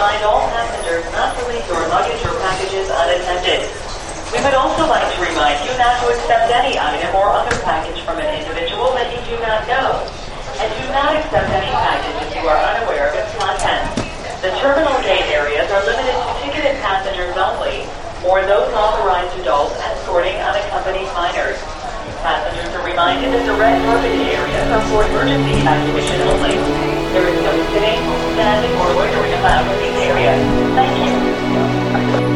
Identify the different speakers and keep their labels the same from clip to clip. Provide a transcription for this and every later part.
Speaker 1: remind all passengers not to leave your luggage or packages unattended. We would also like to remind you not to accept any item or other package from an individual that you do not know. And do not accept any package if you are unaware of its contents. The terminal gate areas are limited to ticketed passengers only, or those authorized adults escorting unaccompanied minors. Passengers are reminded that the red carpet areas are for emergency evacuation only. There is no sitting, standing, or loitering allowed in these areas. Thank you.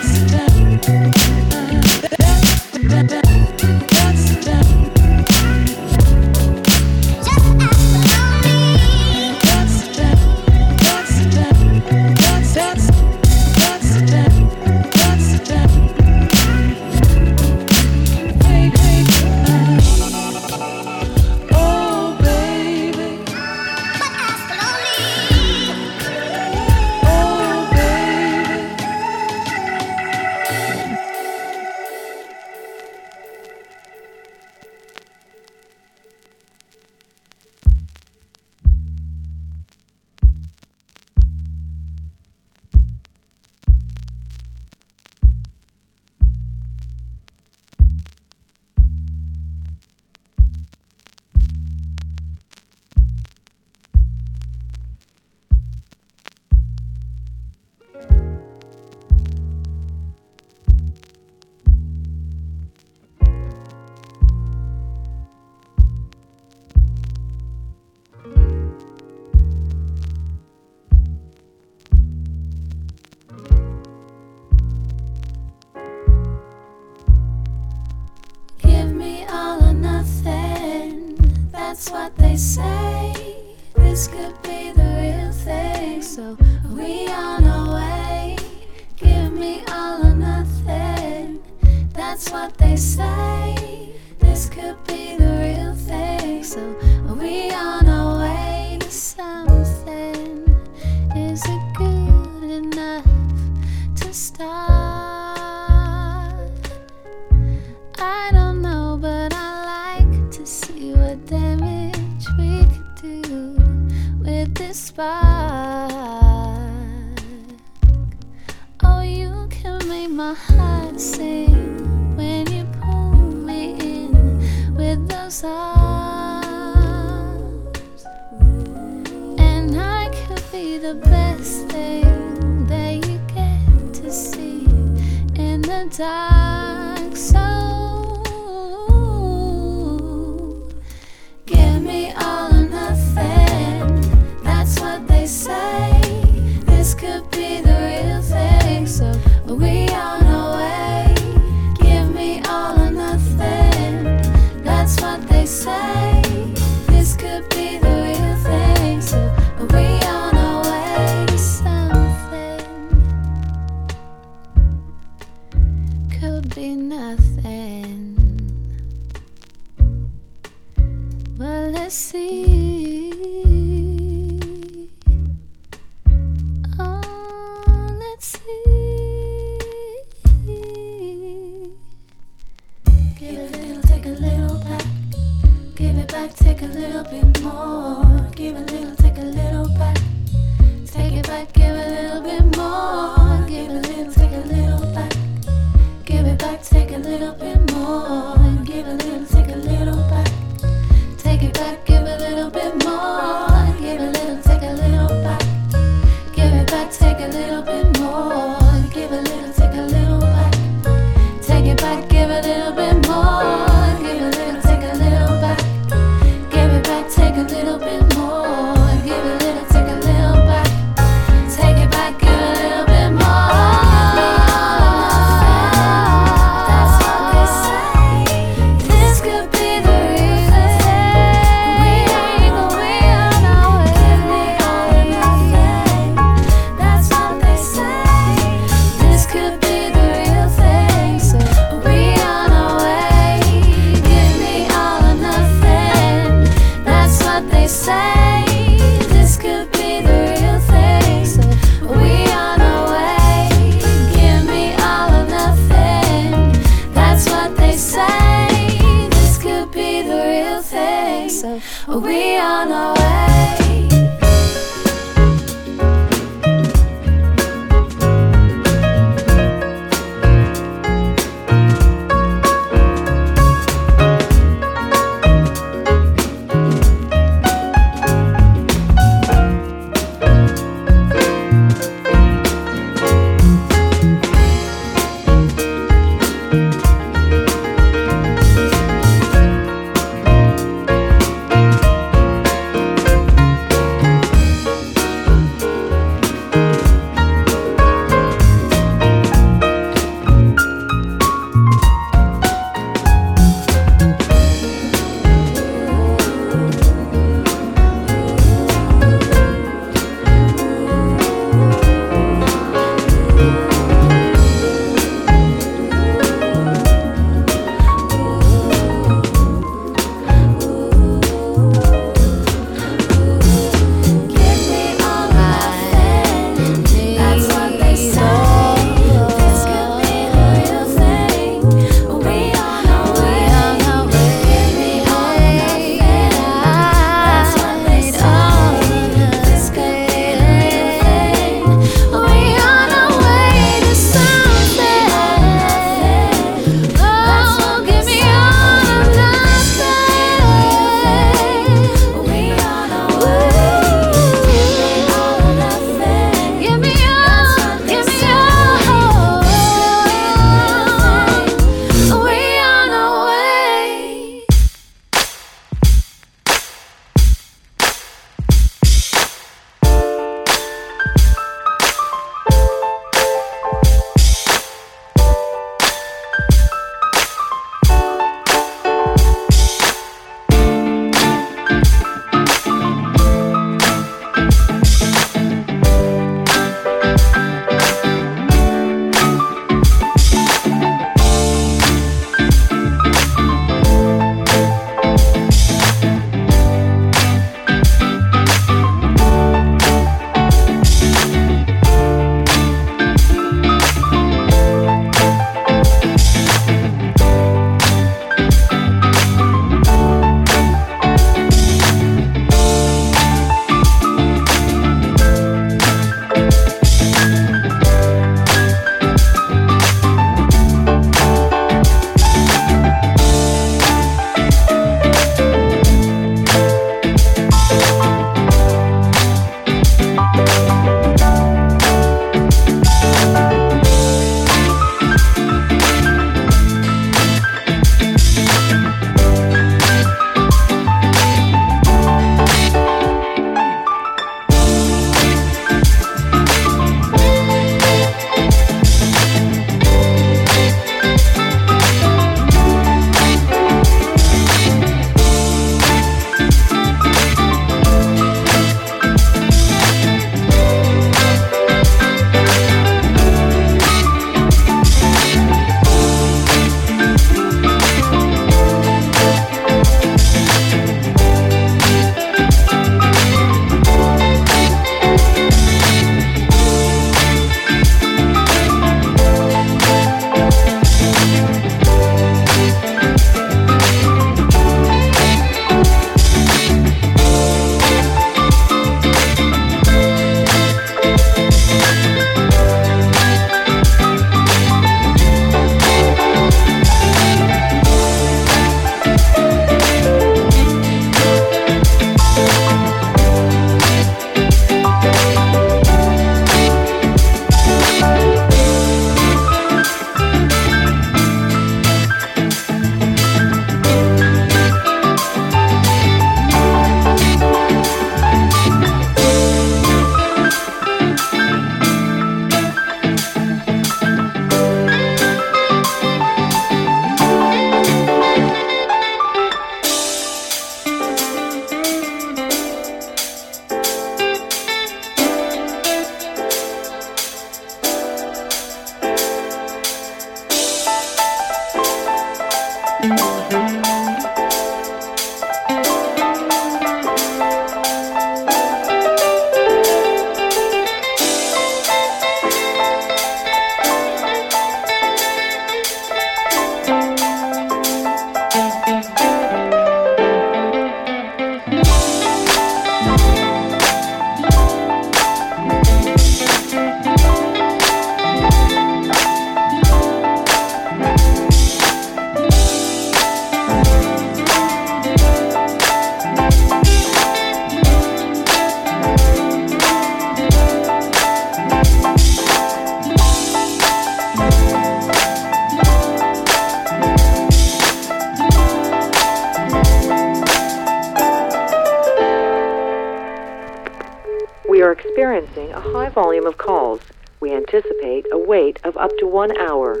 Speaker 2: processing a
Speaker 3: high volume of calls. We anticipate a wait of up to one hour.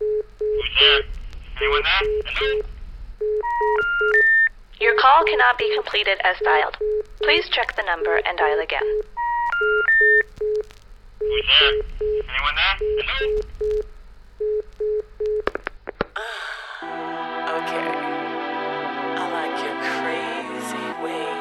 Speaker 4: Who's there? Anyone there? Hello?
Speaker 5: Your call cannot be completed as dialed. Please check the number and dial again.
Speaker 4: Who's there? Anyone there? Hello?
Speaker 6: okay. I like your crazy
Speaker 7: way.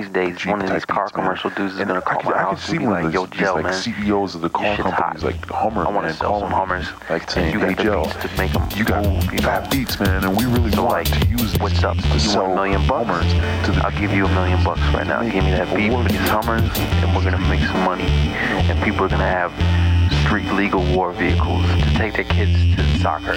Speaker 8: These days,
Speaker 7: Jeep
Speaker 8: one of these car
Speaker 7: beats,
Speaker 8: commercial dudes is
Speaker 7: And
Speaker 8: gonna
Speaker 7: I
Speaker 8: call
Speaker 7: could,
Speaker 8: my
Speaker 7: I
Speaker 8: house and
Speaker 7: see
Speaker 8: be like, "Yo, Joe,
Speaker 7: like
Speaker 8: man,
Speaker 7: CEOs of the car companies,
Speaker 8: hot.
Speaker 7: like Hummer,
Speaker 8: I want to sell
Speaker 7: call
Speaker 8: some
Speaker 7: them,
Speaker 8: Hummers.
Speaker 7: like saying,
Speaker 8: you got
Speaker 7: "Hey
Speaker 8: the
Speaker 7: Joe,
Speaker 8: beats to make 'em
Speaker 7: you got
Speaker 8: move, you know?
Speaker 7: beats, man, and we really
Speaker 8: So,
Speaker 7: want
Speaker 8: like,
Speaker 7: to use these
Speaker 8: What's up?
Speaker 7: to
Speaker 8: You want a million bucks?
Speaker 7: Hummers to the
Speaker 8: I'll give you a million bucks right now. Give me that beat for these Hummers, and we're gonna make some money. And people are gonna have street legal war vehicles to take their kids to soccer.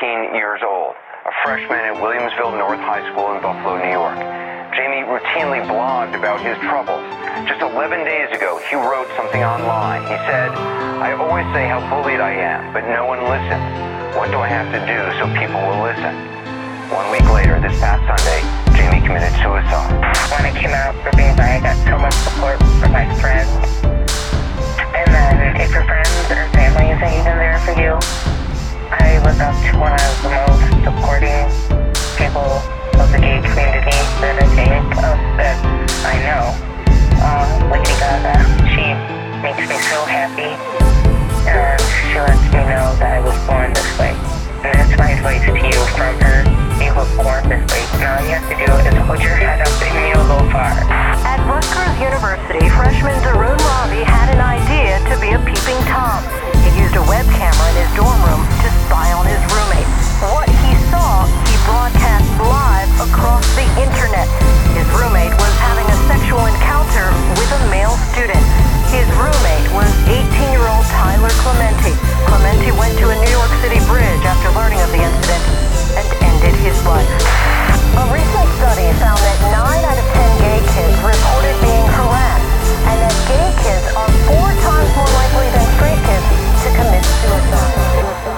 Speaker 9: 14 years old, a freshman at Williamsville North High School in Buffalo, New York. Jamey routinely blogged about his troubles. Just 11 days ago, he wrote something online. He said, I always say how bullied I am, but no one listens. What do I have to do so people will listen? One week later, this past Sunday, Jamey committed suicide.
Speaker 10: When I came out for being I got so much support from my friends. And then if your friends or family isn't even there for you, I look up to one of the most supporting people of the gay community that I think of that I know. Um, Lady Gaga, she makes me so happy. And she lets me know that I was born this way. And that's my advice to you from her. You were born this way. Now all you have to do is hold your head up and you'll go far.
Speaker 11: At Rutgers University, freshman Dharun Ravi had an idea to be a peeping Tom. He used a web camera in his dorm room to spy on his roommate. What he saw, he broadcast live across the internet. His roommate was having a sexual encounter with a male student. His roommate was 18-year-old Tyler Clementi. Clementi went to a New York City bridge after learning of the incident and ended his life. A recent study found that 9 out of 10 gay kids reported being harassed and that gay kids are four times more likely than straight kids commit suicide.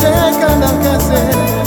Speaker 12: Cheka na kase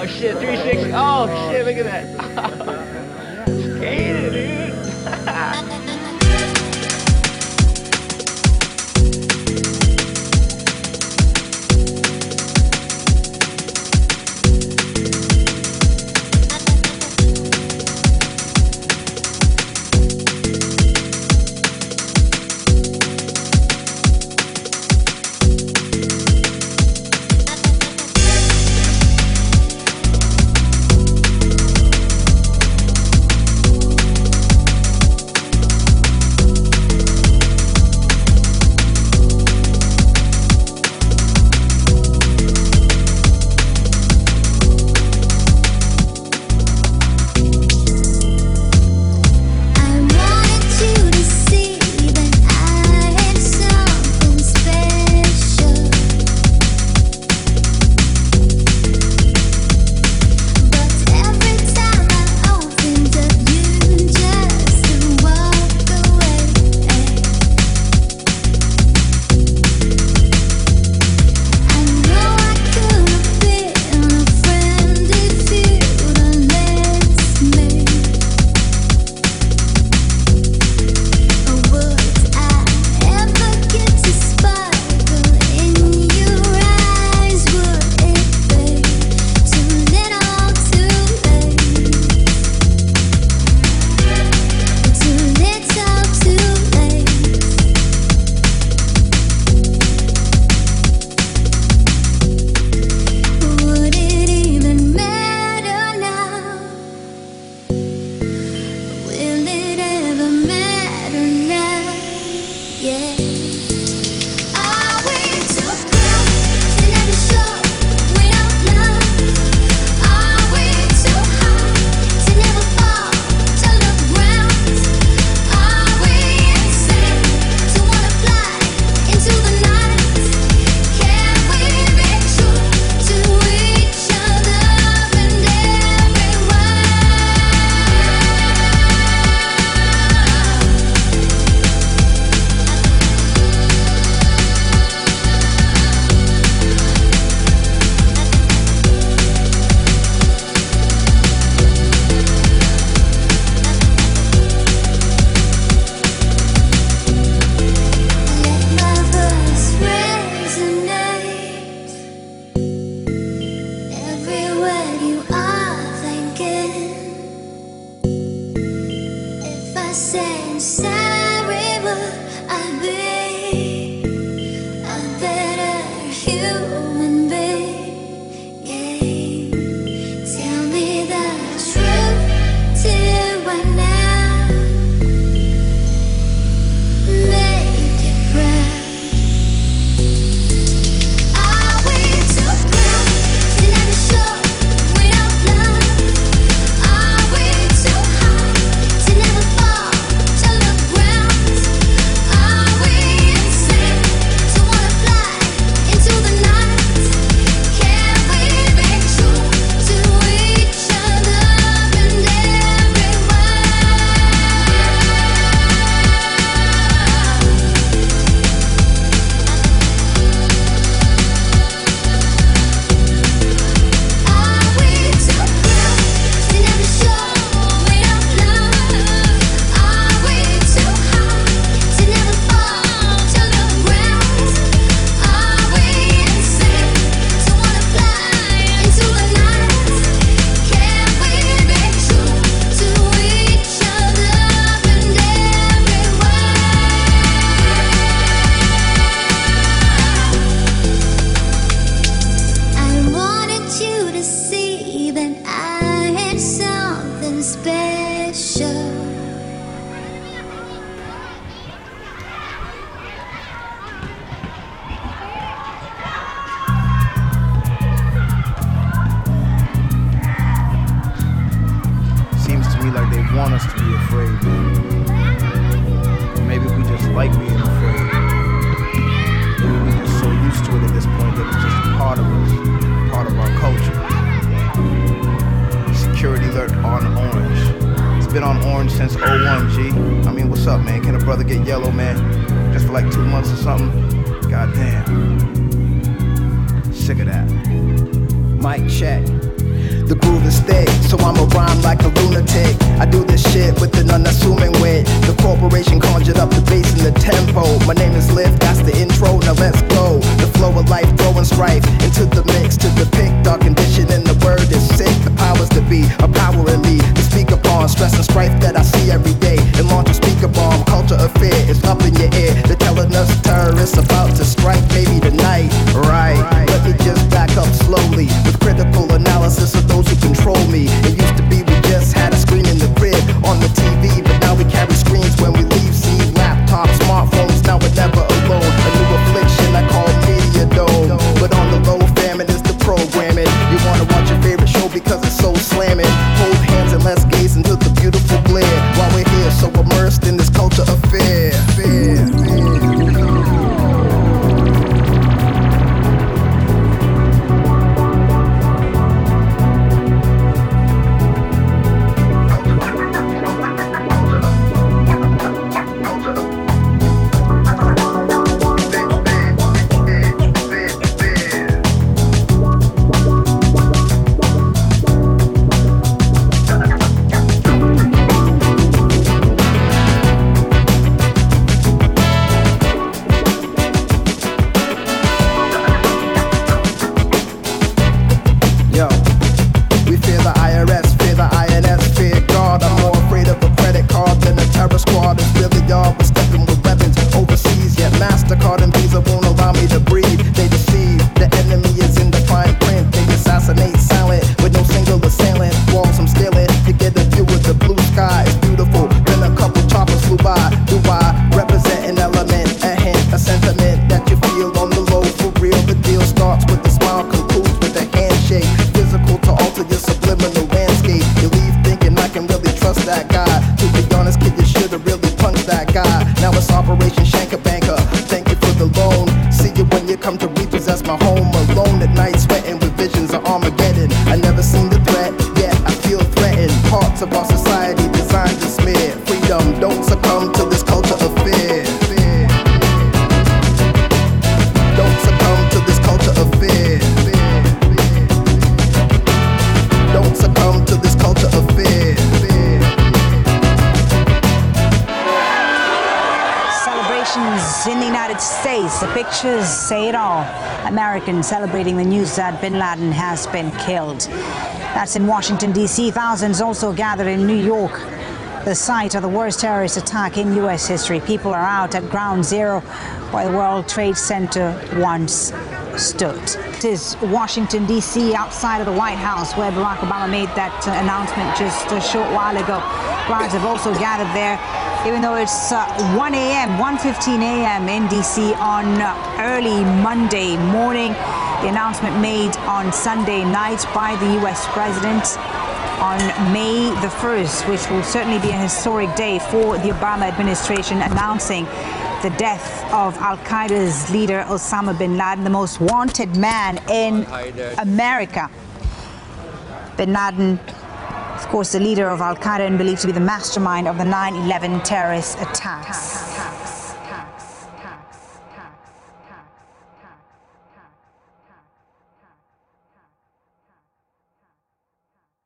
Speaker 13: Oh shit, 360. Oh shit, look at that.
Speaker 14: You. to a
Speaker 15: celebrating the news that bin Laden has been killed. That's in Washington, D.C. Thousands also gathered in New York the site of the worst terrorist attack in U.S. history. People are out at ground zero where the World Trade Center once stood. This is Washington, D.C., outside of the White House, where Barack Obama made that uh, announcement just a short while ago. Crowds have also gathered there, even though it's uh, 1 a.m., 1.15 a.m. in D.C. on uh, early Monday morning. The announcement made on Sunday night by the US President on May the 1st, which will certainly be a historic day for the Obama administration, announcing the death of Al Qaeda's leader Osama bin Laden, the most wanted man in America. Bin Laden, of course, the leader of Al Qaeda and believed to be the mastermind of the 9 11 terrorist attacks.